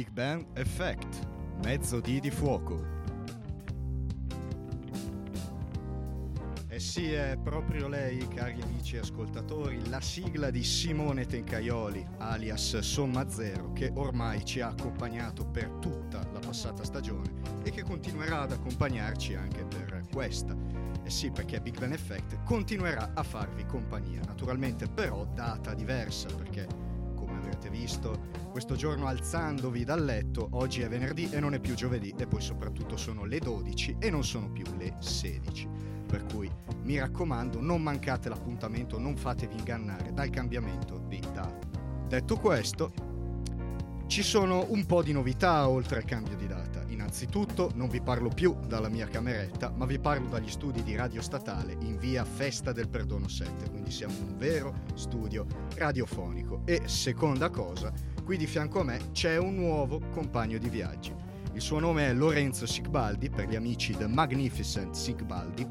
Big Bang Effect, mezzo D di fuoco. Eh sì, è proprio lei, cari amici ascoltatori, la sigla di Simone Tencaioli, alias Somma Zero, che ormai ci ha accompagnato per tutta la passata stagione e che continuerà ad accompagnarci anche per questa. Eh sì, perché Big Bang Effect continuerà a farvi compagnia, naturalmente però data diversa, perché come avrete visto, questo giorno alzandovi dal letto, oggi è venerdì e non è più giovedì e poi soprattutto sono le 12 e non sono più le 16 per cui mi raccomando non mancate l'appuntamento, non fatevi ingannare dal cambiamento di data. Detto questo, ci sono un po' di novità oltre al cambio di. Innanzitutto non vi parlo più dalla mia cameretta, ma vi parlo dagli studi di Radio Statale in via Festa del Perdono 7, quindi siamo un vero studio radiofonico. E seconda cosa, qui di fianco a me c'è un nuovo compagno di viaggi. Il suo nome è Lorenzo Sigbaldi, per gli amici The Magnificent Sigbaldi,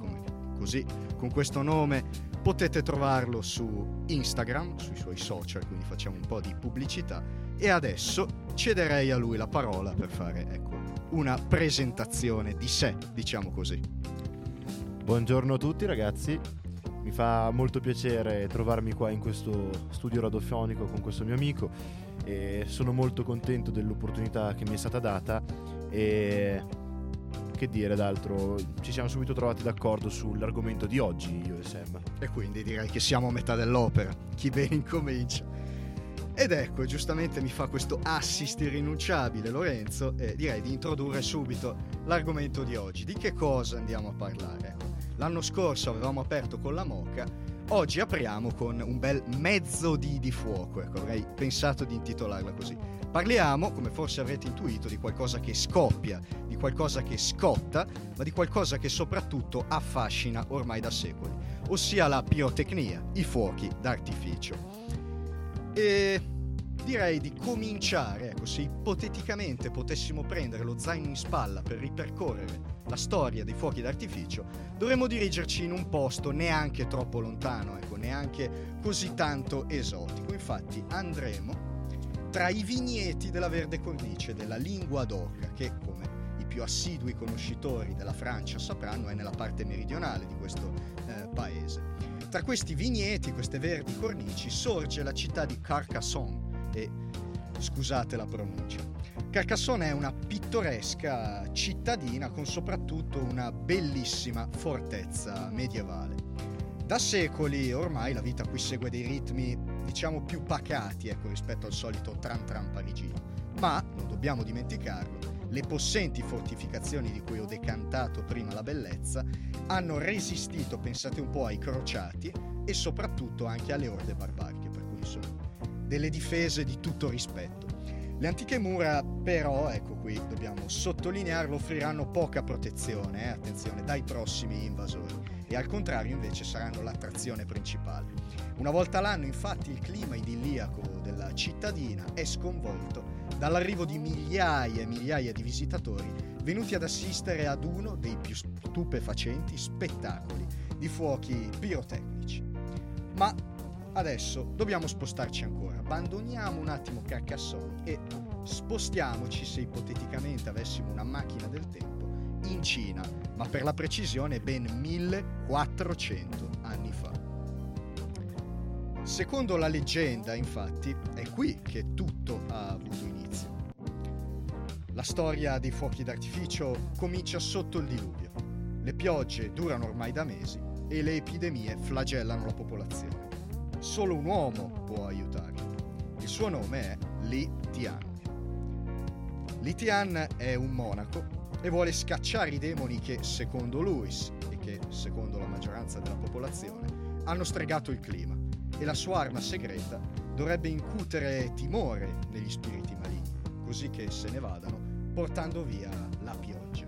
così con questo nome potete trovarlo su Instagram, sui suoi social, quindi facciamo un po' di pubblicità e adesso cederei a lui la parola per fare ecco, una presentazione di sé, diciamo così. Buongiorno a tutti ragazzi, mi fa molto piacere trovarmi qua in questo studio radiofonico con questo mio amico e sono molto contento dell'opportunità che mi è stata data e che dire d'altro, ci siamo subito trovati d'accordo sull'argomento di oggi, io e Sam. E quindi direi che siamo a metà dell'opera, chi bene incomincia. Ed ecco, giustamente mi fa questo assist irrinunciabile Lorenzo e direi di introdurre subito l'argomento di oggi. Di che cosa andiamo a parlare? L'anno scorso avevamo aperto con la moca, oggi apriamo con un bel mezzo di di fuoco, ecco, avrei pensato di intitolarla così. Parliamo, come forse avrete intuito, di qualcosa che scoppia, di qualcosa che scotta, ma di qualcosa che soprattutto affascina ormai da secoli, ossia la pirotecnia, i fuochi d'artificio. E direi di cominciare, ecco, se ipoteticamente potessimo prendere lo zaino in spalla per ripercorrere la storia dei fuochi d'artificio, dovremmo dirigerci in un posto neanche troppo lontano, ecco, neanche così tanto esotico. Infatti andremo tra i vigneti della Verde Cornice della lingua d'oca, che come i più assidui conoscitori della Francia sapranno è nella parte meridionale di questo eh, paese. Tra questi vigneti, queste verdi cornici, sorge la città di Carcassonne e scusate la pronuncia. Carcassonne è una pittoresca cittadina con soprattutto una bellissima fortezza medievale. Da secoli ormai la vita qui segue dei ritmi diciamo più pacati ecco, rispetto al solito tram tram parigino. Ma, non dobbiamo dimenticarlo, le possenti fortificazioni di cui ho decantato prima la bellezza hanno resistito, pensate un po', ai crociati e soprattutto anche alle orde barbariche, per cui sono delle difese di tutto rispetto. Le antiche mura però, ecco qui dobbiamo sottolinearlo, offriranno poca protezione, eh, attenzione, dai prossimi invasori e al contrario invece saranno l'attrazione principale. Una volta l'anno infatti il clima idilliaco della cittadina è sconvolto dall'arrivo di migliaia e migliaia di visitatori venuti ad assistere ad uno dei più stupefacenti spettacoli di fuochi pirotecnici. Ma adesso dobbiamo spostarci ancora, abbandoniamo un attimo Carcassonne e spostiamoci se ipoteticamente avessimo una macchina del tempo in Cina, ma per la precisione ben 1400 anni fa. Secondo la leggenda, infatti, è qui che tutto ha avuto inizio. La storia dei fuochi d'artificio comincia sotto il diluvio. Le piogge durano ormai da mesi e le epidemie flagellano la popolazione. Solo un uomo può aiutarli. Il suo nome è Li Tian. Li Tian è un monaco e vuole scacciare i demoni che, secondo lui e che, secondo la maggioranza della popolazione, hanno stregato il clima e la sua arma segreta dovrebbe incutere timore negli spiriti maligni, così che se ne vadano portando via la pioggia.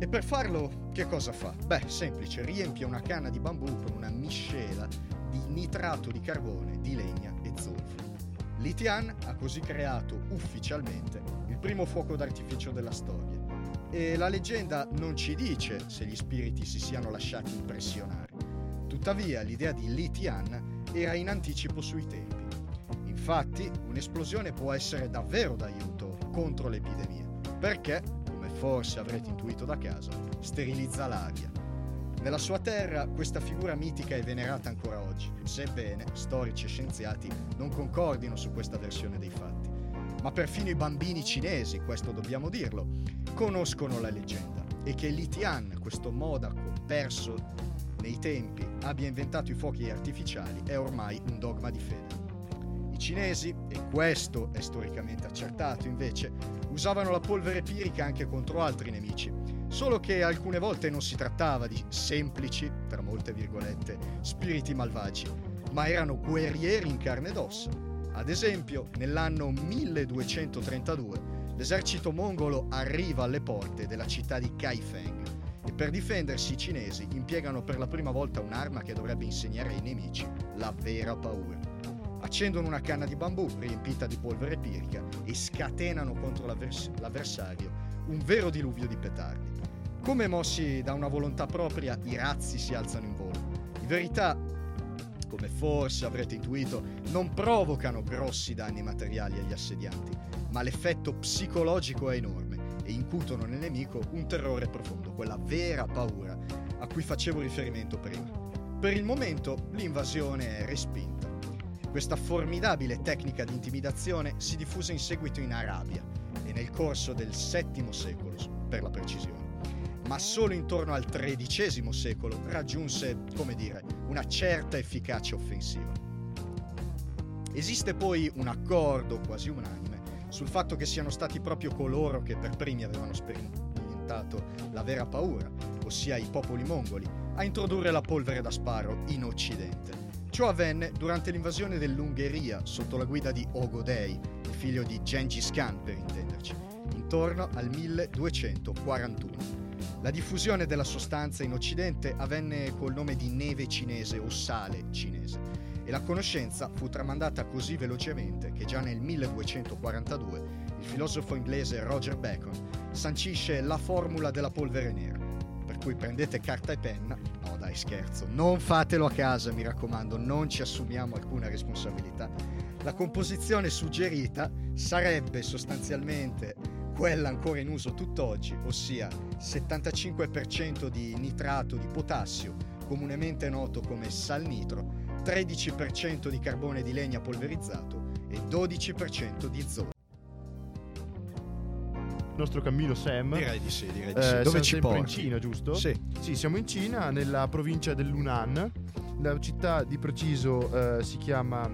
E per farlo che cosa fa? Beh, semplice, riempie una canna di bambù con una miscela di nitrato di carbone, di legna e zolfo. Litian ha così creato ufficialmente il primo fuoco d'artificio della storia. E la leggenda non ci dice se gli spiriti si siano lasciati impressionare. Tuttavia l'idea di Li Tian era in anticipo sui tempi. Infatti, un'esplosione può essere davvero d'aiuto contro le epidemie, perché, come forse avrete intuito da casa, sterilizza l'aria. Nella sua terra questa figura mitica è venerata ancora oggi, sebbene storici e scienziati non concordino su questa versione dei fatti. Ma perfino i bambini cinesi, questo dobbiamo dirlo, conoscono la leggenda e che Li Tian, questo monaco perso nei tempi, abbia inventato i fuochi artificiali è ormai un dogma di fede. I cinesi, e questo è storicamente accertato. Invece, usavano la polvere pirica anche contro altri nemici, solo che alcune volte non si trattava di semplici, tra molte virgolette, spiriti malvagi, ma erano guerrieri in carne ed ossa. Ad esempio, nell'anno 1232, l'esercito mongolo arriva alle porte della città di Kaifeng e per difendersi i cinesi impiegano per la prima volta un'arma che dovrebbe insegnare ai nemici la vera paura accendono una canna di bambù riempita di polvere pirica e scatenano contro l'avvers- l'avversario un vero diluvio di petardi. Come mossi da una volontà propria, i razzi si alzano in volo. In verità, come forse avrete intuito, non provocano grossi danni materiali agli assedianti, ma l'effetto psicologico è enorme e incutono nel nemico un terrore profondo, quella vera paura a cui facevo riferimento prima. Per il momento l'invasione è respinta questa formidabile tecnica di intimidazione si diffuse in seguito in Arabia e nel corso del VII secolo, per la precisione. Ma solo intorno al XIII secolo raggiunse, come dire, una certa efficacia offensiva. Esiste poi un accordo quasi unanime sul fatto che siano stati proprio coloro che per primi avevano sperimentato la vera paura, ossia i popoli mongoli, a introdurre la polvere da sparo in Occidente Ciò avvenne durante l'invasione dell'Ungheria sotto la guida di Ogodei, figlio di Gengis Khan per intenderci, intorno al 1241. La diffusione della sostanza in Occidente avvenne col nome di neve cinese o sale cinese e la conoscenza fu tramandata così velocemente che già nel 1242 il filosofo inglese Roger Bacon sancisce la formula della polvere nera, per cui prendete carta e penna scherzo, non fatelo a casa mi raccomando, non ci assumiamo alcuna responsabilità. La composizione suggerita sarebbe sostanzialmente quella ancora in uso tutt'oggi, ossia 75% di nitrato di potassio, comunemente noto come sal nitro, 13% di carbone di legna polverizzato e 12% di zolfo nostro cammino Sam. Direi di sì, direi di sì. Eh, Dove ci porti? in Cina, giusto? Sì. Sì, siamo in Cina, nella provincia dell'Unan. La città di preciso eh, si chiama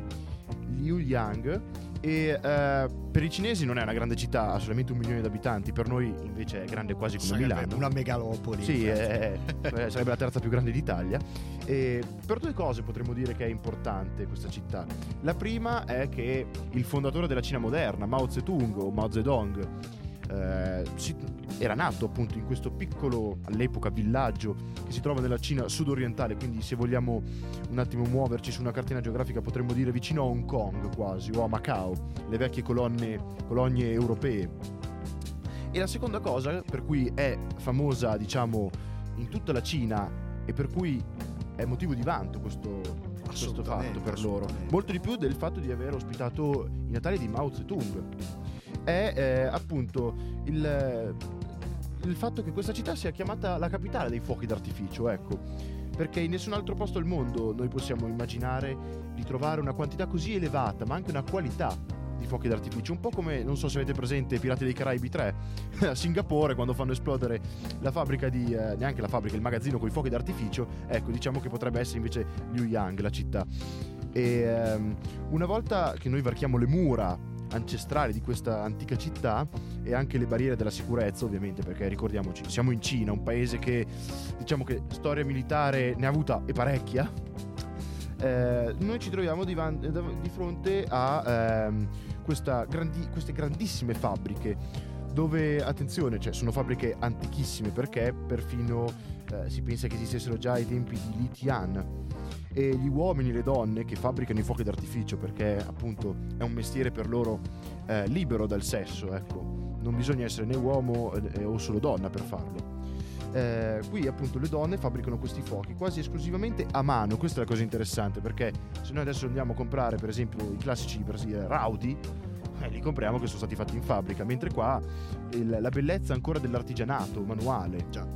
Liuyang e eh, per i cinesi non è una grande città, ha solamente un milione di abitanti, per noi invece è grande quasi come sarebbe Milano. Una megalopoli. Sì, è, è, sarebbe la terza più grande d'Italia. E per due cose potremmo dire che è importante questa città. La prima è che il fondatore della Cina moderna, Mao Zedong o Mao Zedong, eh, si, era nato appunto in questo piccolo all'epoca villaggio che si trova nella Cina sudorientale, quindi se vogliamo un attimo muoverci su una cartina geografica potremmo dire vicino a Hong Kong quasi o a Macao, le vecchie colonne, colonie europee. E la seconda cosa per cui è famosa, diciamo, in tutta la Cina e per cui è motivo di vanto questo, questo fatto per loro, molto di più del fatto di aver ospitato i Natali di Mao Zedong è eh, appunto il, il fatto che questa città sia chiamata la capitale dei fuochi d'artificio, ecco. Perché in nessun altro posto al mondo noi possiamo immaginare di trovare una quantità così elevata, ma anche una qualità di fuochi d'artificio, un po' come, non so se avete presente Pirati dei Caraibi 3, a Singapore quando fanno esplodere la fabbrica di, eh, neanche la fabbrica, il magazzino con i fuochi d'artificio, ecco diciamo che potrebbe essere invece Liu Yang, la città. E ehm, una volta che noi varchiamo le mura ancestrali di questa antica città e anche le barriere della sicurezza ovviamente perché ricordiamoci siamo in Cina un paese che diciamo che storia militare ne ha avuta e parecchia. Eh, noi ci troviamo di, van- di fronte a ehm, grandi- queste grandissime fabbriche dove attenzione cioè, sono fabbriche antichissime perché perfino eh, si pensa che esistessero già ai tempi di Li Tian e gli uomini e le donne che fabbricano i fuochi d'artificio perché appunto è un mestiere per loro eh, libero dal sesso, ecco, non bisogna essere né uomo eh, o solo donna per farlo. eh, qui appunto le donne fabbricano questi fuochi quasi esclusivamente a mano. Questa è la cosa interessante perché se noi adesso andiamo a comprare per esempio i classici eh, Raudi, eh, li compriamo che sono stati fatti in fabbrica, mentre qua il, la bellezza ancora dell'artigianato manuale. Già.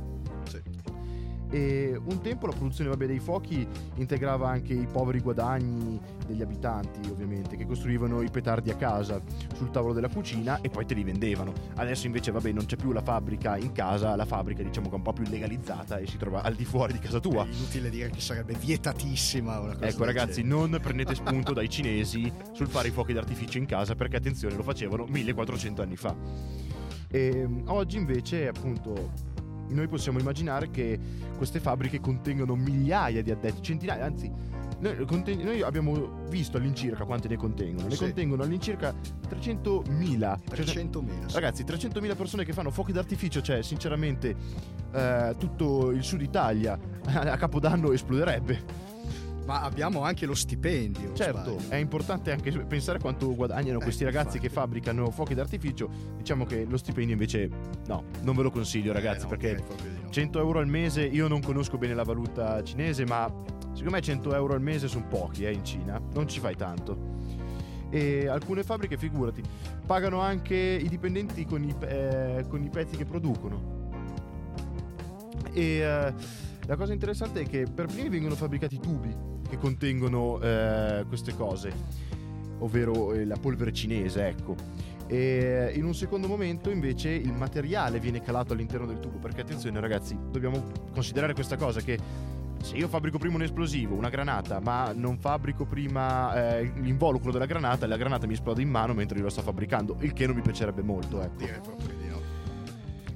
E un tempo la produzione vabbè, dei fuochi integrava anche i poveri guadagni degli abitanti, ovviamente, che costruivano i petardi a casa sul tavolo della cucina e poi te li vendevano. Adesso invece, vabbè, non c'è più la fabbrica in casa, la fabbrica diciamo che è un po' più legalizzata e si trova al di fuori di casa tua. È inutile dire che sarebbe vietatissima una cosa Ecco ragazzi, genere. non prendete spunto dai cinesi sul fare i fuochi d'artificio in casa perché attenzione, lo facevano 1400 anni fa. E ehm, oggi invece appunto noi possiamo immaginare che queste fabbriche contengano migliaia di addetti, centinaia, anzi noi, conten- noi, abbiamo visto all'incirca quante ne contengono. Ne sì. contengono all'incirca 300.000. 300.000. Ragazzi, 300.000 persone che fanno fuochi d'artificio, cioè sinceramente eh, tutto il sud Italia a Capodanno esploderebbe ma abbiamo anche lo stipendio. Certo, sbaglio. è importante anche pensare quanto guadagnano eh, questi ragazzi infatti. che fabbricano fuochi d'artificio. Diciamo che lo stipendio invece no, non ve lo consiglio ragazzi eh, no, perché 100 euro al mese, io non conosco bene la valuta cinese, ma secondo me 100 euro al mese sono pochi eh, in Cina, non ci fai tanto. E alcune fabbriche, figurati, pagano anche i dipendenti con i, eh, con i pezzi che producono. E eh, la cosa interessante è che per primi vengono fabbricati tubi che contengono eh, queste cose, ovvero eh, la polvere cinese, ecco. E in un secondo momento invece il materiale viene calato all'interno del tubo, perché attenzione ragazzi, dobbiamo considerare questa cosa che se io fabbrico prima un esplosivo, una granata, ma non fabbrico prima eh, l'involucro della granata, la granata mi esplode in mano mentre io lo sto fabbricando, il che non mi piacerebbe molto, ecco. Direi proprio di no.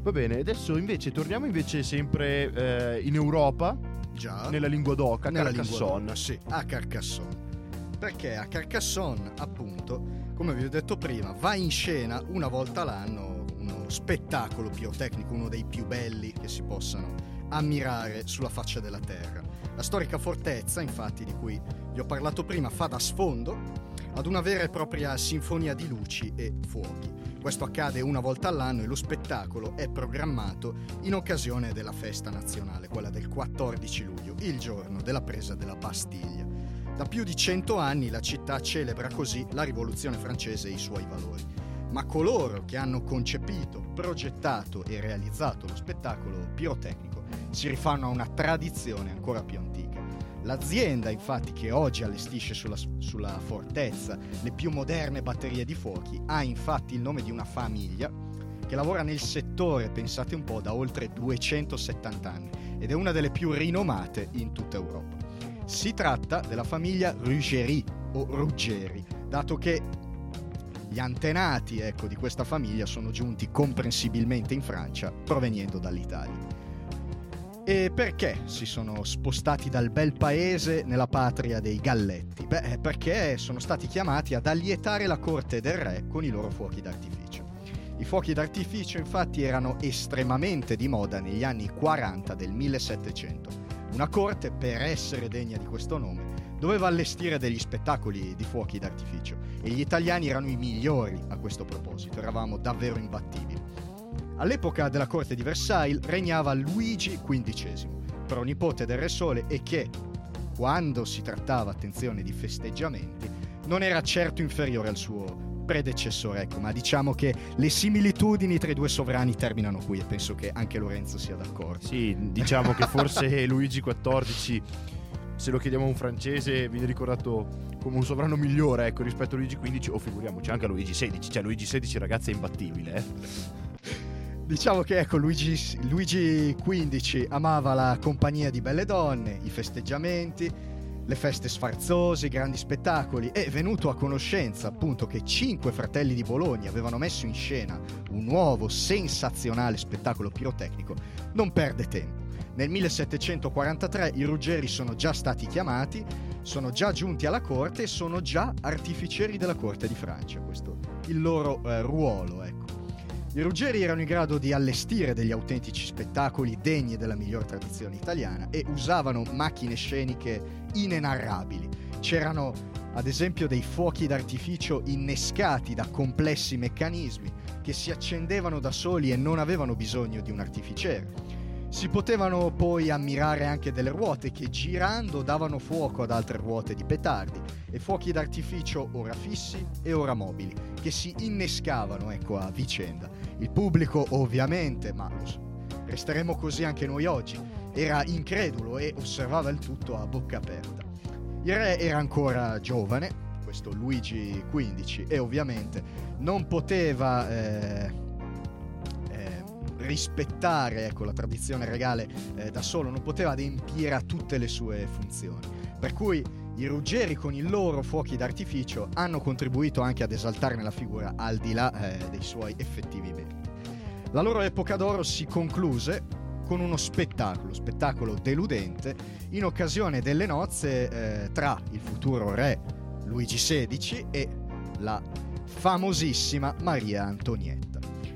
Va bene, adesso invece torniamo invece sempre eh, in Europa Già. Nella lingua d'oca, Nella Carcassonne. sì, a Carcassonne. Perché a Carcassonne, appunto, come vi ho detto prima, va in scena una volta l'anno uno spettacolo pirotecnico, uno dei più belli che si possano ammirare sulla faccia della terra. La storica fortezza, infatti, di cui vi ho parlato prima, fa da sfondo ad una vera e propria sinfonia di luci e fuochi. Questo accade una volta all'anno e lo spettacolo è programmato in occasione della festa nazionale, quella del 14 luglio, il giorno della presa della Bastiglia. Da più di cento anni la città celebra così la rivoluzione francese e i suoi valori. Ma coloro che hanno concepito, progettato e realizzato lo spettacolo pirotecnico si rifanno a una tradizione ancora più antica L'azienda infatti che oggi allestisce sulla, sulla, fortezza le più moderne batterie di fuochi ha infatti il nome di una famiglia che lavora nel settore, pensate un po', da oltre 270 anni ed è una delle più rinomate in tutta Europa. Si tratta della famiglia Ruggeri o Ruggeri, dato che gli antenati ecco, di questa famiglia sono giunti comprensibilmente in Francia provenendo dall'Italia. E perché si sono spostati dal bel paese nella patria dei Galletti? Beh, perché sono stati chiamati ad allietare la corte del re con i loro fuochi d'artificio. I fuochi d'artificio infatti erano estremamente di moda negli anni 40 del 1700. Una corte, per essere degna di questo nome, doveva allestire degli spettacoli di fuochi d'artificio e gli italiani erano i migliori a questo proposito, eravamo davvero imbattibili. All'epoca della corte di Versailles regnava Luigi XV, pronipote del Re Sole e che, quando si trattava, attenzione, di festeggiamenti, non era certo inferiore al suo predecessore, ecco, ma diciamo che le similitudini tra i due sovrani terminano qui e penso che anche Lorenzo sia d'accordo. Sì, diciamo che forse Luigi XIV, se lo chiediamo a un francese, viene ricordato come un sovrano migliore, ecco, rispetto a Luigi XV o figuriamoci anche a Luigi XVI, cioè Luigi XVI ragazzi è imbattibile, eh. Diciamo che ecco, Luigi, Luigi XV amava la compagnia di belle donne, i festeggiamenti, le feste sfarzose, i grandi spettacoli e venuto a conoscenza appunto che cinque fratelli di Bologna avevano messo in scena un nuovo sensazionale spettacolo pirotecnico, non perde tempo. Nel 1743 i Ruggeri sono già stati chiamati, sono già giunti alla corte e sono già artificieri della corte di Francia, questo il loro eh, ruolo, ecco. I Ruggeri erano in grado di allestire degli autentici spettacoli degni della miglior tradizione italiana e usavano macchine sceniche inenarrabili. C'erano ad esempio dei fuochi d'artificio innescati da complessi meccanismi che si accendevano da soli e non avevano bisogno di un artificiere. Si potevano poi ammirare anche delle ruote che girando davano fuoco ad altre ruote di petardi e fuochi d'artificio ora fissi e ora mobili che si innescavano ecco a vicenda. Il pubblico ovviamente, ma resteremo così anche noi oggi, era incredulo e osservava il tutto a bocca aperta. Il re era ancora giovane, questo Luigi XV, e ovviamente non poteva... Eh, rispettare ecco, la tradizione regale eh, da solo, non poteva adempiere a tutte le sue funzioni. Per cui i ruggeri con i loro fuochi d'artificio hanno contribuito anche ad esaltarne la figura al di là eh, dei suoi effettivi meriti. La loro epoca d'oro si concluse con uno spettacolo, spettacolo deludente, in occasione delle nozze eh, tra il futuro re Luigi XVI e la famosissima Maria Antonietta.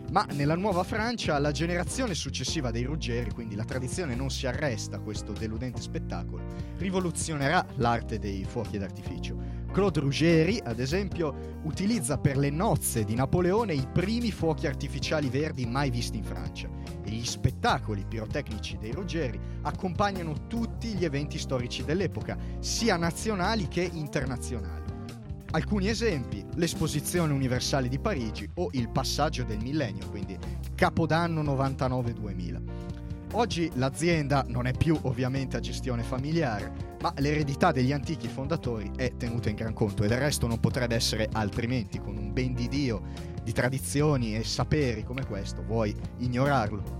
Ma nella nuova Francia la generazione successiva dei Ruggeri, quindi la tradizione non si arresta a questo deludente spettacolo, rivoluzionerà l'arte dei fuochi d'artificio. Claude Ruggeri, ad esempio, utilizza per le nozze di Napoleone i primi fuochi artificiali verdi mai visti in Francia e gli spettacoli pirotecnici dei Ruggeri accompagnano tutti gli eventi storici dell'epoca, sia nazionali che internazionali. Alcuni esempi, l'esposizione universale di Parigi o il passaggio del millennio, quindi Capodanno 99-2000. Oggi l'azienda non è più ovviamente a gestione familiare, ma l'eredità degli antichi fondatori è tenuta in gran conto e del resto non potrebbe essere altrimenti con un ben di Dio di tradizioni e saperi come questo, vuoi ignorarlo?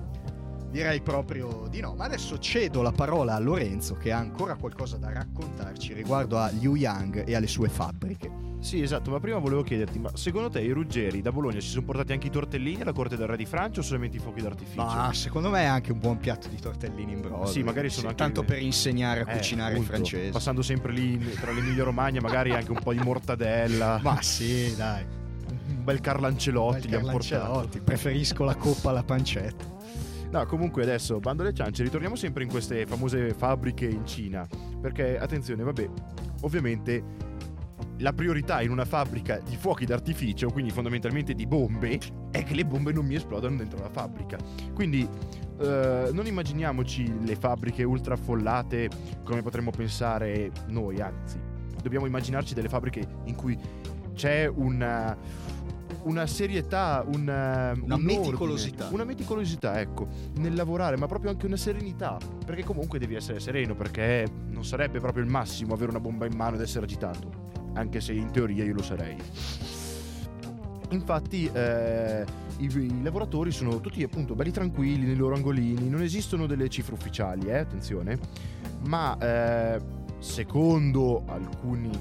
Direi proprio di no, ma adesso cedo la parola a Lorenzo che ha ancora qualcosa da raccontarci riguardo a Liu Yang e alle sue fabbriche. Sì, esatto, ma prima volevo chiederti, ma secondo te i ruggeri da Bologna si sono portati anche i tortellini alla corte del re di Francia o solamente i fuochi d'artificio? Ma secondo me è anche un buon piatto di tortellini in brodo. Sì, magari sono sì, anche tanto per insegnare a eh, cucinare appunto, i francesi. Passando sempre lì tra l'Emilia Romagna, magari anche un po' di mortadella. ma sì, dai. Un bel Carlancelotti, bel Carlancelotti. Preferisco la coppa alla pancetta. No, comunque adesso, bando alle ciance, ritorniamo sempre in queste famose fabbriche in Cina. Perché, attenzione, vabbè, ovviamente la priorità in una fabbrica di fuochi d'artificio, quindi fondamentalmente di bombe, è che le bombe non mi esplodano dentro la fabbrica. Quindi eh, non immaginiamoci le fabbriche ultra affollate come potremmo pensare noi, anzi, dobbiamo immaginarci delle fabbriche in cui c'è una una serietà, una, una un meticolosità. Ordine, una meticolosità, ecco, nel lavorare, ma proprio anche una serenità. Perché comunque devi essere sereno, perché non sarebbe proprio il massimo avere una bomba in mano ed essere agitato. Anche se in teoria io lo sarei. Infatti eh, i, i, lavoratori sono tutti appunto belli tranquilli nei loro angolini, non esistono delle cifre ufficiali, eh, attenzione, ma eh, secondo alcuni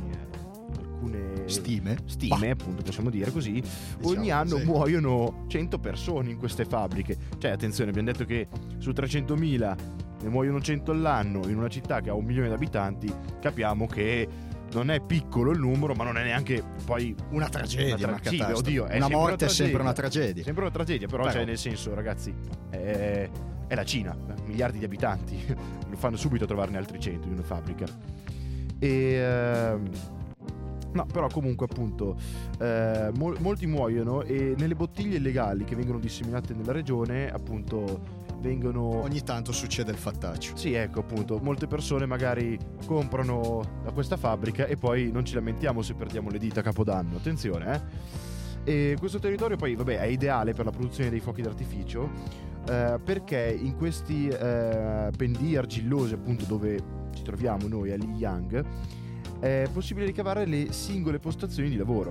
alcune stime, stime appunto possiamo dire così, diciamo, ogni anno sì. muoiono 100 persone in queste fabbriche. Cioè attenzione, abbiamo detto che su 300.000 ne muoiono 100 all'anno in una città che ha un milione di abitanti, capiamo che non è piccolo il numero, ma non è neanche poi una tragedia. Una, tra- sì, oddio, una morte una è sempre una tragedia. Sempre una tragedia, però, però. Cioè, nel senso, ragazzi, è, è la Cina, miliardi di abitanti, lo fanno subito a trovarne altri 100 in una fabbrica. E. Uh, No, però comunque appunto eh, mol- molti muoiono e nelle bottiglie illegali che vengono disseminate nella regione appunto vengono... Ogni tanto succede il fattaccio. Sì, ecco appunto, molte persone magari comprano da questa fabbrica e poi non ci lamentiamo se perdiamo le dita a Capodanno, attenzione eh. E questo territorio poi vabbè è ideale per la produzione dei fuochi d'artificio eh, perché in questi eh, pendii argillosi appunto dove ci troviamo noi a Liyang è possibile ricavare le singole postazioni di lavoro,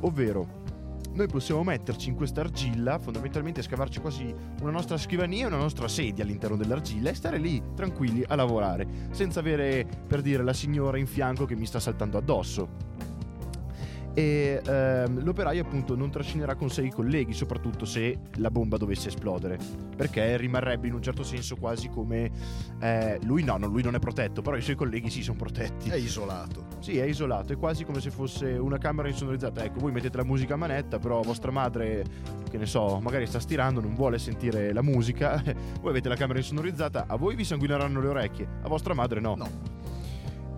ovvero noi possiamo metterci in questa argilla, fondamentalmente scavarci quasi una nostra scrivania e una nostra sedia all'interno dell'argilla e stare lì tranquilli a lavorare, senza avere per dire la signora in fianco che mi sta saltando addosso e ehm, l'operaio appunto non trascinerà con sé i colleghi, soprattutto se la bomba dovesse esplodere, perché rimarrebbe in un certo senso quasi come eh, lui no, no, lui non è protetto, però i suoi colleghi sì sono protetti. È isolato. Sì, è isolato, è quasi come se fosse una camera insonorizzata. Ecco, voi mettete la musica a manetta, però vostra madre, che ne so, magari sta stirando, non vuole sentire la musica, voi avete la camera insonorizzata, a voi vi sanguineranno le orecchie, a vostra madre no. No.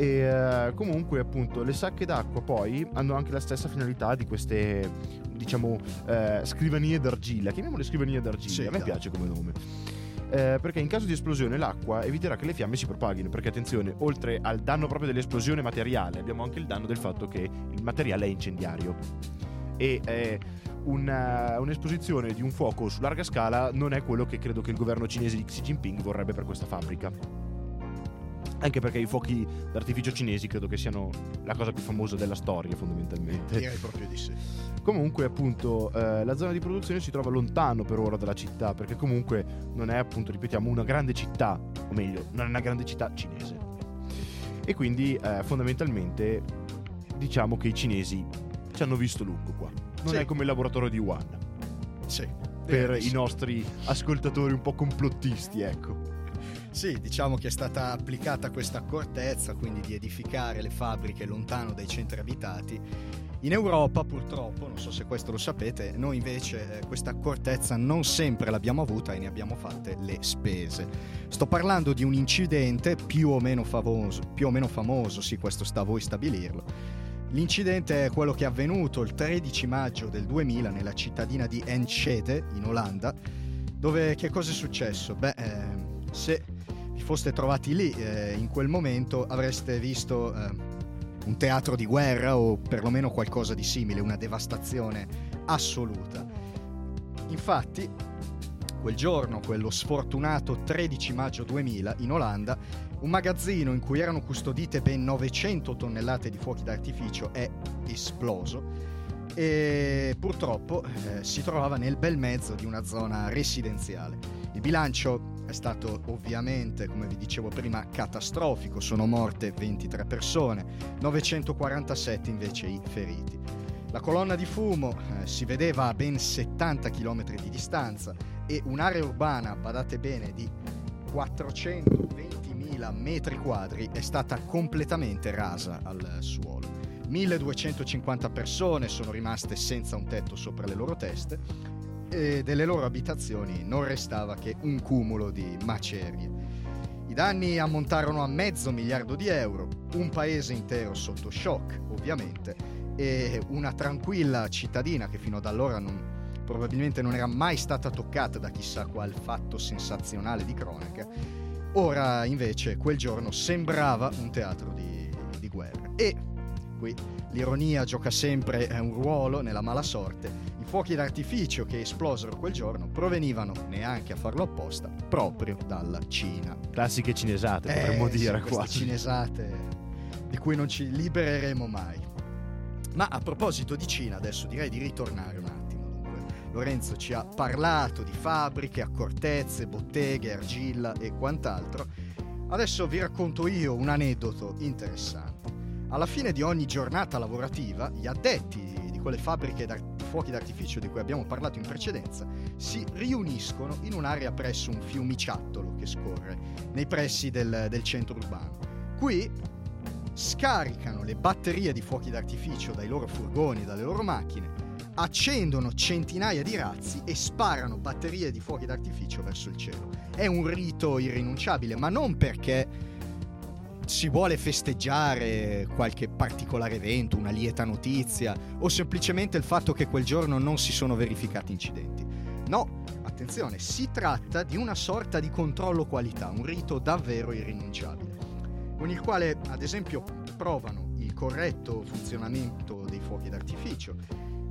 E uh, comunque, appunto, le sacche d'acqua poi hanno anche la stessa finalità di queste, diciamo, uh, scrivanie d'argilla. Chiamiamole scrivanie d'argilla, sì, a me dai. piace come nome. Eh, perché in caso di esplosione l'acqua eviterà che le fiamme si propaghino. Perché attenzione, oltre al danno proprio dell'esplosione materiale, abbiamo anche il danno del fatto che il materiale è incendiario. E eh, una, un'esposizione di un fuoco su larga scala non è quello che credo che il governo cinese di Xi Jinping vorrebbe per questa fabbrica. Anche perché i fuochi d'artificio cinesi credo che siano la cosa più famosa della storia, fondamentalmente. Direi proprio di sì. Comunque, appunto, eh, la zona di produzione si trova lontano per ora dalla città, perché comunque non è, appunto, ripetiamo, una grande città, o meglio, non è una grande città cinese. E quindi, eh, fondamentalmente, diciamo che i cinesi ci hanno visto lungo qua. Non sì. è come il laboratorio di Wuhan. Sì. Per i nostri ascoltatori un po' complottisti, ecco. Sì, diciamo che è stata applicata questa accortezza, quindi di edificare le fabbriche lontano dai centri abitati. In Europa purtroppo, non so se questo lo sapete, noi invece eh, questa accortezza non sempre l'abbiamo avuta e ne abbiamo fatte le spese. Sto parlando di un incidente più o meno famoso, più o meno famoso sì questo sta a voi stabilirlo. L'incidente è quello che è avvenuto il 13 maggio del 2000 nella cittadina di Enschede, in Olanda, dove che cosa è successo? Beh, eh, se foste trovati lì eh, in quel momento avreste visto eh, un teatro di guerra o perlomeno qualcosa di simile, una devastazione assoluta. Infatti, quel giorno, quello sfortunato 13 maggio 2000, in Olanda, un magazzino in cui erano custodite ben 900 tonnellate di fuochi d'artificio è esploso e purtroppo eh, si trovava nel bel mezzo di una zona residenziale. Il bilancio è stato ovviamente, come vi dicevo prima, catastrofico, sono morte 23 persone, 947 invece i feriti. La colonna di fumo eh, si vedeva a ben 70 km di distanza e un'area urbana, badate bene, di 420.000 metri quadri è stata completamente rasa al suolo. 1250 persone sono rimaste senza un tetto sopra le loro teste e delle loro abitazioni non restava che un cumulo di macerie. I danni ammontarono a mezzo miliardo di euro, un paese intero sotto shock, ovviamente, e una tranquilla cittadina che fino ad allora non, probabilmente non era mai stata toccata da chissà qual fatto sensazionale di cronaca, ora invece quel giorno sembrava un teatro di, di guerra. E qui l'ironia gioca sempre un ruolo nella mala sorte fuochi d'artificio che esplosero quel giorno provenivano, neanche a farlo apposta, proprio dalla Cina. Classiche cinesate, eh, potremmo dire sì, qua. cinesate di cui non ci libereremo mai. Ma a proposito di Cina, adesso direi di ritornare un attimo. Dunque, Lorenzo ci ha parlato di fabbriche, accortezze, botteghe, argilla e quant'altro. Adesso vi racconto io un aneddoto interessante. Alla fine di ogni giornata lavorativa, gli addetti di quelle fabbriche di fuochi d'artificio di cui abbiamo parlato in precedenza si riuniscono in un'area presso un fiumiciattolo che scorre nei pressi del, del centro urbano. Qui scaricano le batterie di fuochi d'artificio dai loro furgoni, dalle loro macchine, accendono centinaia di razzi e sparano batterie di fuochi d'artificio verso il cielo. È un rito irrinunciabile, ma non perché si vuole festeggiare qualche particolare evento, una lieta notizia o semplicemente il fatto che quel giorno non si sono verificati incidenti. No, attenzione, si tratta di una sorta di controllo qualità, un rito davvero irrinunciabile, con il quale ad esempio provano il corretto funzionamento dei fuochi d'artificio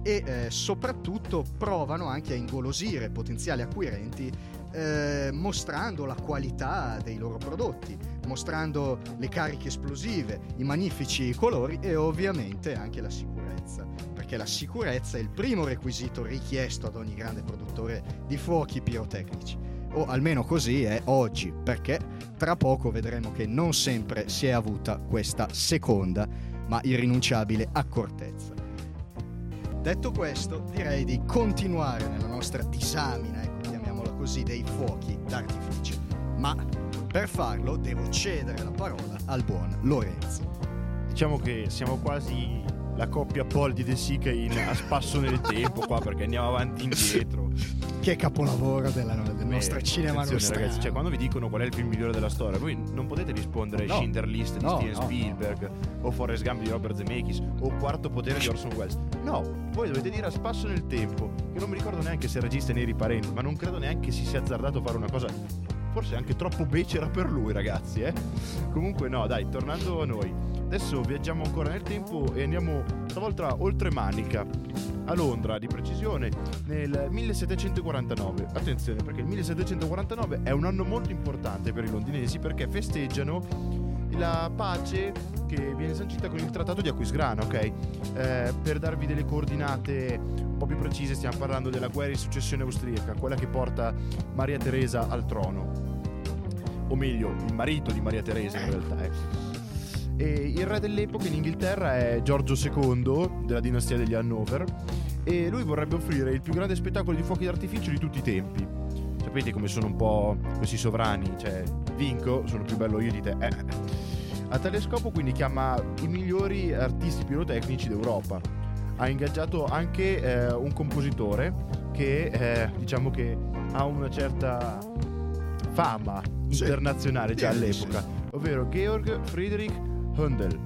e eh, soprattutto provano anche a ingolosire potenziali acquirenti eh, mostrando la qualità dei loro prodotti, mostrando le cariche esplosive, i magnifici colori e ovviamente anche la sicurezza, perché la sicurezza è il primo requisito richiesto ad ogni grande produttore di fuochi pirotecnici. O almeno così è oggi, perché tra poco vedremo che non sempre si è avuta questa seconda ma irrinunciabile accortezza. Detto questo, direi di continuare nella nostra disamina, ecco, chiamiamola così, dei fuochi d'artificio. Ma per farlo devo cedere la parola al buon Lorenzo. Diciamo che siamo quasi la coppia Paul di De Sica in a spasso nel tempo qua perché andiamo avanti e indietro. che capolavoro della, del nostro cinema ragazzi, cioè quando vi dicono qual è il film migliore della storia, voi non potete rispondere No. Schindler List di No, Steven no, Spielberg o Forrest Gump di Robert Zemeckis o Quarto potere di Orson Welles. No, voi dovete dire a spasso nel tempo, che non mi ricordo neanche se il regista ne eri parenti, ma non credo neanche si sia azzardato a fare una cosa forse anche troppo becera per lui, ragazzi, eh. Comunque no, dai, tornando a noi. Adesso viaggiamo ancora nel tempo e andiamo stavolta oltre Manica, a Londra di precisione, nel 1749. Attenzione perché il 1749 è un anno molto importante per i londinesi perché festeggiano la pace che viene sancita con il trattato di Aquisgrana, ok? Eh, per darvi delle coordinate po' più precise stiamo parlando della guerra di successione austriaca, quella che porta Maria Teresa al trono. O meglio, il marito di Maria Teresa in realtà, eh. E il re dell'epoca in Inghilterra è Giorgio II della dinastia degli Hannover e lui vorrebbe offrire il più grande spettacolo di fuochi d'artificio di tutti i tempi. Sapete come sono un po' questi sovrani, cioè vinco, sono più bello io di te. Eh. A tale scopo quindi chiama i migliori artisti pirotecnici d'Europa. Ha ingaggiato anche eh, un compositore che eh, diciamo che ha una certa fama Sì. internazionale già Direi di all'epoca, ovvero Georg Friedrich Handel,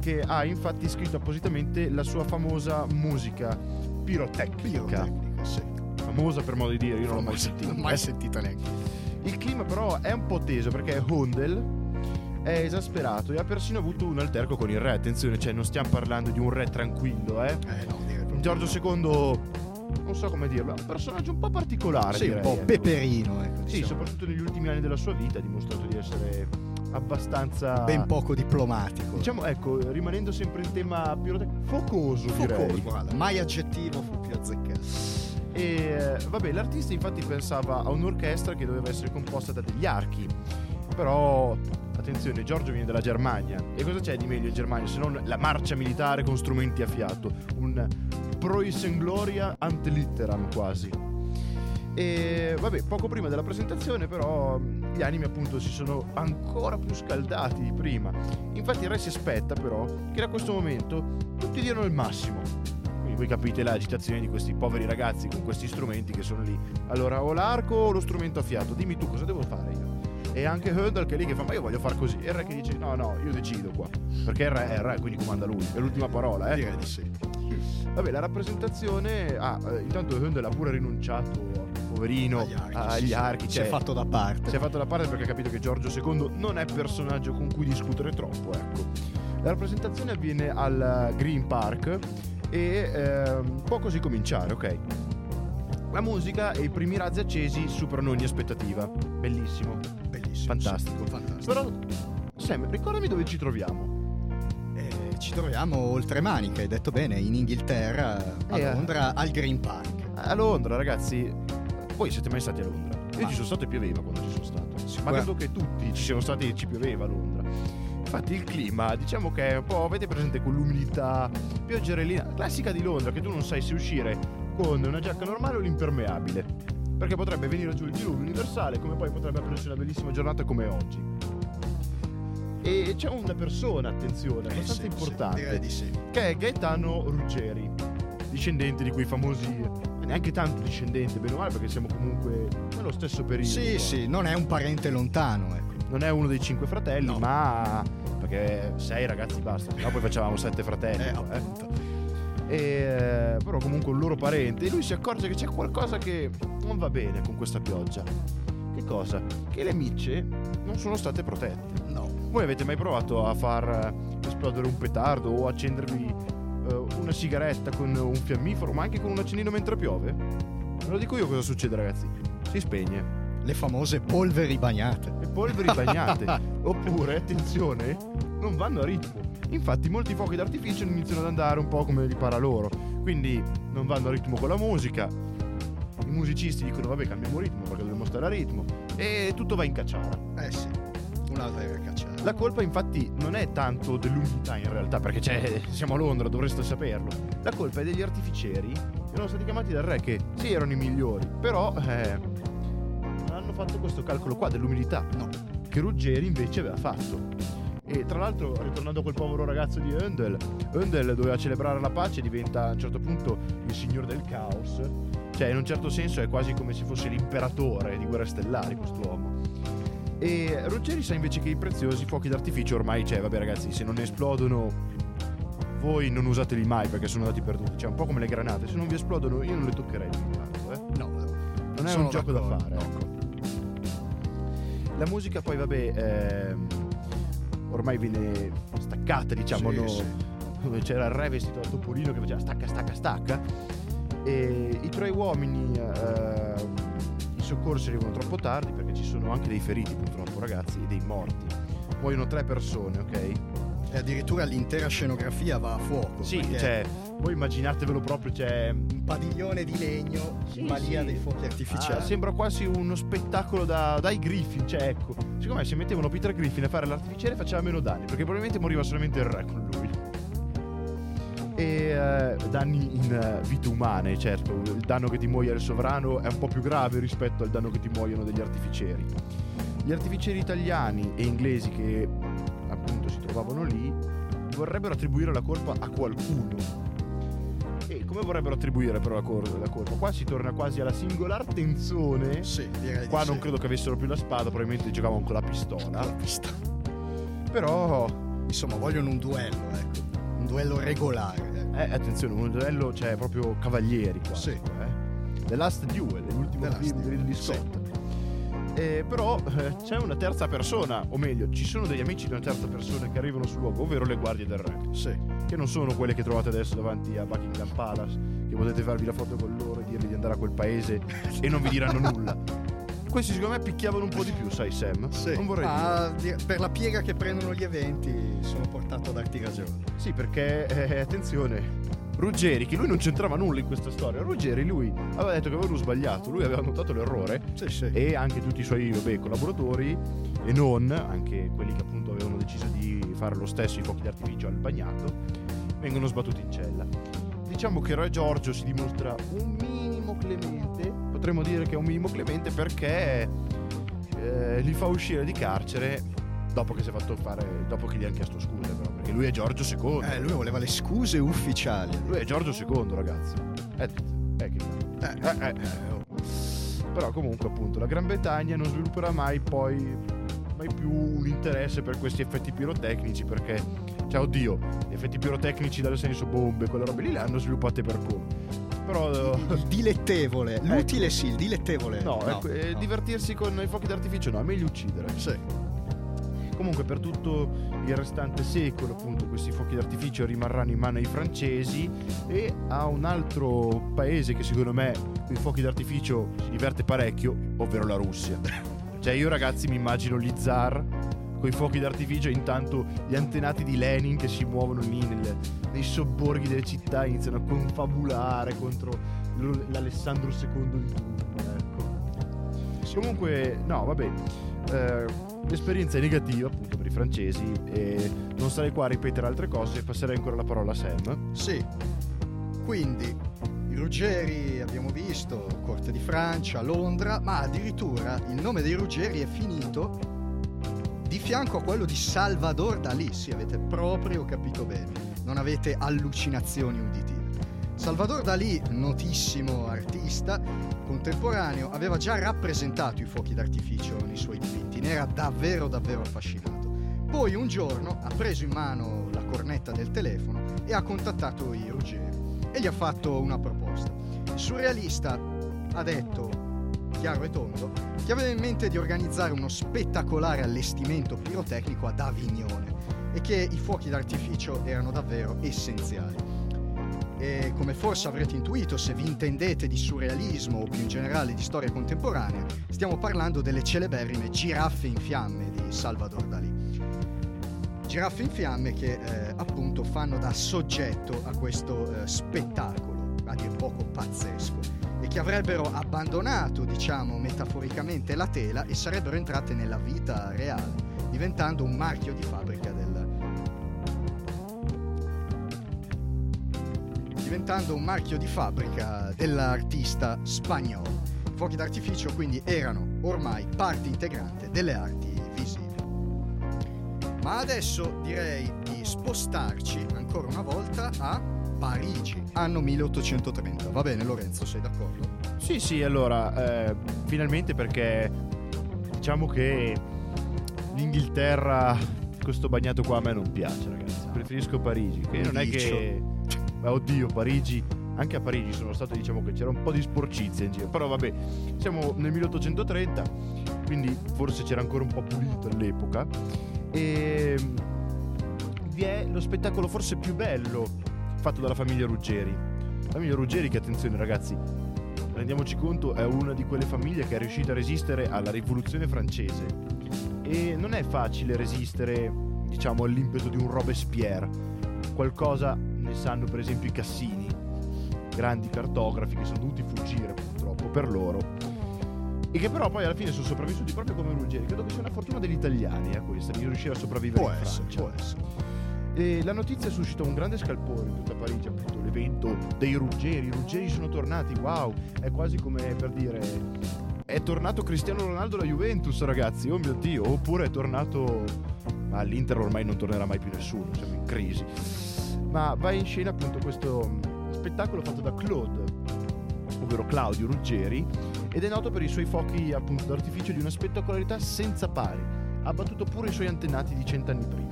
che ha infatti scritto appositamente la sua famosa musica pirotecnica. Pirotecnica, sì. Famosa per modo di dire, io non l'ho mai sentita. Non mai sentita neanche. Il clima però è un po' teso perché Handel è esasperato e ha persino avuto un alterco con il re. Attenzione, cioè non stiamo parlando di un re tranquillo, eh. Eh no, direi Giorgio. II, non so come dirlo, è un personaggio un po' particolare. Sì, un direi, po' ecco. peperino, ecco. Sì, diciamo. soprattutto negli ultimi anni della sua vita ha dimostrato di essere abbastanza... ben poco diplomatico. Diciamo, ecco, rimanendo sempre in tema pirotecnico, focoso, direi. Focoso, guarda, mai aggettivo fu più azzeccato. E eh, vabbè, l'artista infatti pensava a un'orchestra che doveva essere composta da degli archi. Però, attenzione, Giorgio viene dalla Germania. E cosa c'è di meglio in Germania se non la marcia militare con strumenti a fiato? Un Preußen Gloria ante litteram quasi. E vabbè, poco prima della presentazione, però, gli animi appunto si sono ancora più scaldati di prima. Infatti, il re si aspetta, però, che da questo momento tutti diano il massimo. Quindi voi capite l'agitazione di questi poveri ragazzi con questi strumenti che sono lì. Allora, o l'arco o lo strumento a fiato, dimmi tu cosa devo fare io. E anche Höndel che è lì che fa, ma io voglio far così. E il re che dice, no, no, io decido qua. Perché il re è il re, quindi comanda lui. È l'ultima parola, eh. Direi di sì. Vabbè, la rappresentazione. Ah, eh, intanto Höndel ha pure rinunciato, poverino, Agli archi, agli sì, archi. Si cioè, è fatto da parte. si è fatto da parte perché ha capito che Giorgio II non è personaggio con cui discutere troppo, ecco. La rappresentazione avviene al Green Park e ehm, può così cominciare, ok? La musica e i primi razzi accesi superano ogni aspettativa. Bellissimo. Bellissimo. Fantastico. sì, fantastico. Però, Sam, ricordami dove ci troviamo. Eh, ci troviamo oltre Manica, hai detto bene, in Inghilterra, a Eh, Londra, al Green Park. A Londra, ragazzi. Voi siete mai stati a Londra? Io Ma- ci sono stato e pioveva quando ci sono stato. Ma Sicura- credo che tutti ci siano stati e ci pioveva a Londra. Infatti il clima, diciamo che è un po', avete presente quell'umidità pioggerellina, classica di Londra, che tu non sai se uscire con una giacca normale o l'impermeabile. Perché potrebbe venire giù il diluvio universale, come poi potrebbe aprirsi una bellissima giornata come oggi. E c'è una persona, attenzione, Eh, abbastanza sì, sì, importante di sì. che è Gaetano Ruggeri, discendente di quei famosi, neanche tanto discendente, bene o male, perché siamo comunque nello stesso periodo. Sì, sì, non è un parente lontano, ecco. Non è uno dei cinque fratelli, No. ma perché sei ragazzi basta, no poi facevamo sette fratelli. Eh, eh. E, eh, però comunque un loro parente e lui si accorge che c'è qualcosa che non va bene con questa pioggia. Che cosa? Che le micce non sono state protette. No. Voi avete mai provato a far eh, esplodere un petardo o accendervi eh, una sigaretta con un fiammifero, ma anche con un accendino mentre piove? Ve lo dico io cosa succede, ragazzi. Si spegne. Le famose polveri bagnate. E polveri bagnate. Oppure, attenzione, non vanno a ritmo. Infatti molti fuochi d'artificio iniziano ad andare un po' come gli para loro. Quindi non vanno a ritmo con la musica. I musicisti dicono vabbè cambiamo ritmo perché dobbiamo stare a ritmo. E tutto va in cacciara. Eh sì, una vera cacciata. La colpa infatti non è tanto dell'umidità in realtà, perché c'è, siamo a Londra, dovreste saperlo. La colpa è degli artificieri che erano stati chiamati dal re, che sì erano i migliori, però eh, non hanno fatto questo calcolo qua dell'umidità, No. che Ruggeri invece aveva fatto. E tra l'altro, ritornando a quel povero ragazzo di Handel, Handel doveva celebrare la pace e diventa a un certo punto il signore del caos. Cioè, in un certo senso è quasi come se fosse l'imperatore di Guerre Stellari quest'uomo. E Ruggeri sa invece che i preziosi fuochi d'artificio ormai, cioè, vabbè ragazzi, se non esplodono voi non usateli mai perché sono andati perduti. Cioè, un po' come le granate, se non vi esplodono io non le toccherei più tanto, eh. No, Non è un gioco da fare, ecco. La musica poi, vabbè, ehm, ormai viene staccata, diciamo, Sì, no? sì. c'era il re vestito da topolino che faceva stacca, stacca, stacca. E i tre uomini, ehm, i soccorsi arrivano troppo tardi perché ci sono anche dei feriti purtroppo, ragazzi, e dei morti. Muoiono tre persone, ok? E addirittura l'intera scenografia va a fuoco. Sì, cioè, voi immaginatevelo proprio, cioè, un padiglione di legno Sì, in balia sì. dei fuochi artificiali. Ah, sembra quasi uno spettacolo da, dai Griffin, cioè ecco. Secondo me se mettevano Peter Griffin a fare l'artificiere faceva meno danni, perché probabilmente moriva solamente il re con lui. E eh, danni in eh, vite umane, certo, il danno che ti muoia il sovrano è un po' più grave rispetto al danno che ti muoiono degli artificieri. Gli artificieri italiani e inglesi che trovavano lì vorrebbero attribuire la colpa a qualcuno. E come vorrebbero attribuire però la, cor- la colpa? Qua si torna quasi alla singolar tensione. Sì, direi Qua non sì. credo che avessero più la spada, probabilmente giocavano con la pistola. L'ho vista. Però, Insomma, vogliono un duello, ecco. Un duello regolare. eh. eh, attenzione, un duello, cioè proprio cavalieri qua. Sì. Eh. The Last Duel, l'ultimo The film di Ridley Scott. Eh, però eh, c'è una terza persona, o meglio, ci sono degli amici di una terza persona che arrivano sul luogo, ovvero le guardie del re. Sì. Che non sono quelle che trovate adesso davanti a Buckingham Palace, che potete farvi la foto con loro e dirgli di andare a quel paese e non vi diranno nulla. Questi secondo me picchiavano un po' di più, sai Sam? Sì. Non vorrei dire. Ma di- per la piega che prendono gli eventi sono portato a darti ragione. Sì, perché, eh, attenzione, Ruggeri, che lui non c'entrava nulla in questa storia, Ruggeri lui aveva detto che avevano sbagliato, lui aveva notato l'errore Sì, sì. e anche tutti i suoi vabbè, collaboratori e non, anche quelli che appunto avevano deciso di fare lo stesso i fuochi d'artificio al bagnato, vengono sbattuti in cella. Diciamo che Re Giorgio si dimostra un minimo clemente, potremmo dire che è un minimo clemente perché eh, li fa uscire di carcere dopo che si è fatto fare, dopo che gli hanno chiesto scuse però, perché lui è Giorgio II. Eh, lui voleva le scuse ufficiali. Lui è Giorgio II, ragazzi. Eh, eh, che Eh, oh. Però comunque appunto la Gran Bretagna non svilupperà mai poi mai più un interesse per questi effetti pirotecnici perché cioè oddio gli effetti pirotecnici dal senso bombe quelle robe lì le hanno sviluppate per come però il dilettevole. L'utile Ecco. sì, il dilettevole. no, ecco, eh, no. divertirsi con i fuochi d'artificio no è meglio uccidere Sì. Comunque per tutto il restante secolo appunto questi fuochi d'artificio rimarranno in mano ai francesi e a un altro paese che secondo me con i fuochi d'artificio si diverte parecchio, ovvero la Russia. Cioè io ragazzi mi immagino gli zar con i fuochi d'artificio e intanto gli antenati di Lenin che si muovono lì nel- nei sobborghi delle città iniziano a confabulare contro l'Alessandro II di turno. Ecco. Comunque, no, vabbè. eh, l'esperienza è negativa appunto per i francesi e non sarei qua a ripetere altre cose, passerei ancora la parola a Sam. Sì. Quindi i Ruggeri abbiamo visto, Corte di Francia, Londra, ma addirittura il nome dei Ruggeri è finito di fianco a quello di Salvador Dalì. Sì, avete proprio capito bene, non avete allucinazioni uditive. Salvador Dalì, notissimo artista contemporaneo, aveva già rappresentato i fuochi d'artificio nei suoi dipinti, ne era davvero davvero affascinato. Poi un giorno ha preso in mano la cornetta del telefono e ha contattato i Ruggeri e gli ha fatto una proposta. Il surrealista ha detto, chiaro e tondo, che aveva in mente di organizzare uno spettacolare allestimento pirotecnico ad Avignone e che i fuochi d'artificio erano davvero essenziali. E come forse avrete intuito se vi intendete di surrealismo o più in generale di storia contemporanea, stiamo parlando delle celeberrime giraffe in fiamme di Salvador Dalì. Giraffe in fiamme che eh, appunto fanno da soggetto a questo eh, spettacolo, a dir poco pazzesco, e che avrebbero abbandonato, diciamo metaforicamente, la tela e sarebbero entrate nella vita reale, diventando un marchio di fabbrica diventando un marchio di fabbrica dell'artista spagnolo. I fuochi d'artificio quindi erano ormai parte integrante delle arti visive. Ma adesso direi di spostarci ancora una volta a Parigi, anno 1830. Va bene Lorenzo, sei d'accordo? Sì, sì, allora, eh, finalmente perché diciamo che l'Inghilterra, questo bagnato qua a me non piace, ragazzi. Preferisco Parigi, che non è che... Beh, oddio, Parigi. Anche a Parigi sono stato diciamo che c'era un po' di sporcizia in giro. Però vabbè siamo nel 1830 quindi forse c'era ancora un po' pulito all'epoca. E vi è lo spettacolo forse più bello fatto dalla famiglia Ruggeri. La famiglia Ruggeri che attenzione ragazzi rendiamoci conto è una di quelle famiglie che è riuscita a resistere alla rivoluzione francese. E non è facile resistere diciamo all'impeto di un Robespierre. Qualcosa ne sanno per esempio i Cassini grandi cartografi che sono dovuti fuggire purtroppo per loro e che però poi alla fine sono sopravvissuti proprio come Ruggeri. Credo che sia una fortuna degli italiani eh, questa, di riuscire a sopravvivere può in essere, Francia. Può essere. E la notizia suscita un grande scalpore in tutta Parigi, appunto l'evento dei Ruggeri. I Ruggeri sono tornati, wow! È quasi come per dire è tornato Cristiano Ronaldo alla Juventus, ragazzi. Oh mio Dio, oppure è tornato ma all'Inter ormai non tornerà mai più nessuno, siamo in crisi. Ma va in scena appunto questo spettacolo fatto da Claude, ovvero Claudio Ruggeri, ed è noto per i suoi fuochi appunto d'artificio di una spettacolarità senza pari. Ha battuto pure i suoi antenati di cent'anni prima.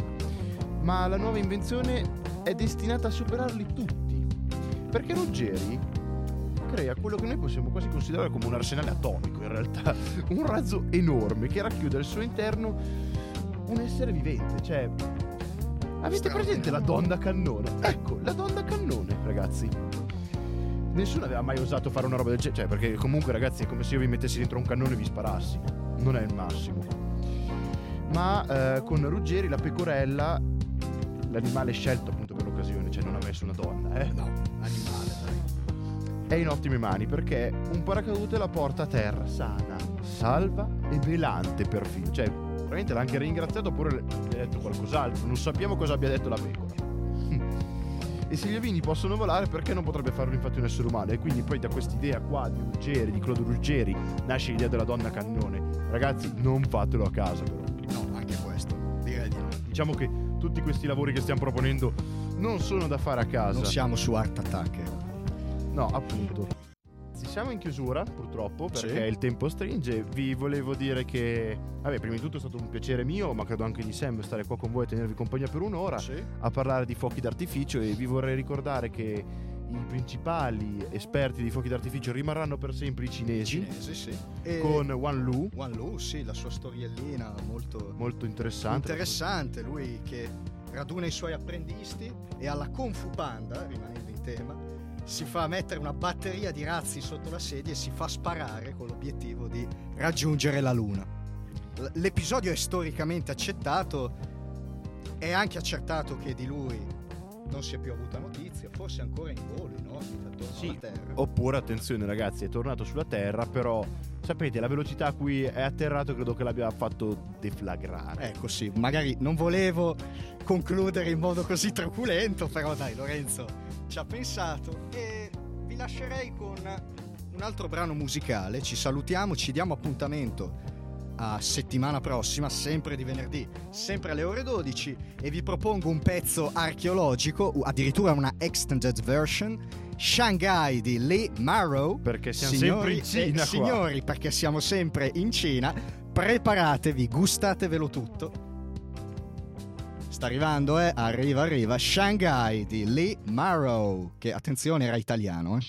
Ma la nuova invenzione è destinata a superarli tutti. Perché Ruggeri crea quello che noi possiamo quasi considerare come un arsenale atomico in realtà, un razzo enorme che racchiude al suo interno un essere vivente, cioè Avete presente la donna cannone? Ecco, la donna cannone, ragazzi. Nessuno aveva mai osato fare una roba del genere. Cioè, perché comunque, ragazzi, è come se io vi mettessi dentro un cannone e vi sparassi. Non è il massimo. Ma eh, con Ruggeri, la pecorella, l'animale scelto appunto per l'occasione, cioè non ha messo una donna, eh? No, animale, dai. È in ottime mani perché un paracadute la porta a terra sana, salva e velante perfino. Cioè, probabilmente l'ha anche ringraziato oppure gli ha detto qualcos'altro, non sappiamo cosa abbia detto la pecora. e se gli ovini possono volare, perché non potrebbe farlo infatti un essere umano? E quindi poi da quest'idea qua di Ruggeri, di Claude Ruggeri, nasce l'idea della donna cannone. Ragazzi, non fatelo a casa però. No, anche questo, direi di no. Diciamo che tutti questi lavori che stiamo proponendo non sono da fare a casa. Non siamo su Art Attack. No, appunto siamo in chiusura purtroppo perché sì. il tempo stringe. Vi volevo dire che, vabbè, prima di tutto è stato un piacere mio, ma credo anche di Sam stare qua con voi e tenervi compagnia per un'ora sì. a parlare di fuochi d'artificio. E vi vorrei ricordare che i principali esperti di fuochi d'artificio rimarranno per sempre i cinesi. Cinesi, sì. E con Wan Lu. Wan Lu, sì, la sua storiellina molto, molto interessante. Interessante, lui che raduna i suoi apprendisti e alla Kung Fu Panda, rimanendo in tema, si fa mettere una batteria di razzi sotto la sedia e si fa sparare con l'obiettivo di raggiungere la Luna. L'episodio è storicamente accettato, è anche accertato che di lui non si è più avuta notizia, forse ancora in volo, no? Sì. Oppure, attenzione ragazzi, è tornato sulla Terra, però sapete, la velocità a cui è atterrato credo che l'abbia fatto deflagrare. Ecco sì, magari non volevo concludere in modo così truculento, però dai Lorenzo ci ha pensato e vi lascerei con un altro brano musicale, ci salutiamo, ci diamo appuntamento a settimana prossima, sempre di venerdì, sempre alle ore 12 e vi propongo un pezzo archeologico, addirittura una extended version, Shanghai di Lee Marrow. Perché siamo signori, sempre in Cina. Eh, signori, perché siamo sempre in Cina, preparatevi, gustatevelo tutto. Sta arrivando, eh? Arriva, arriva. Shanghai di Lee Marrow, che attenzione era italiano, eh?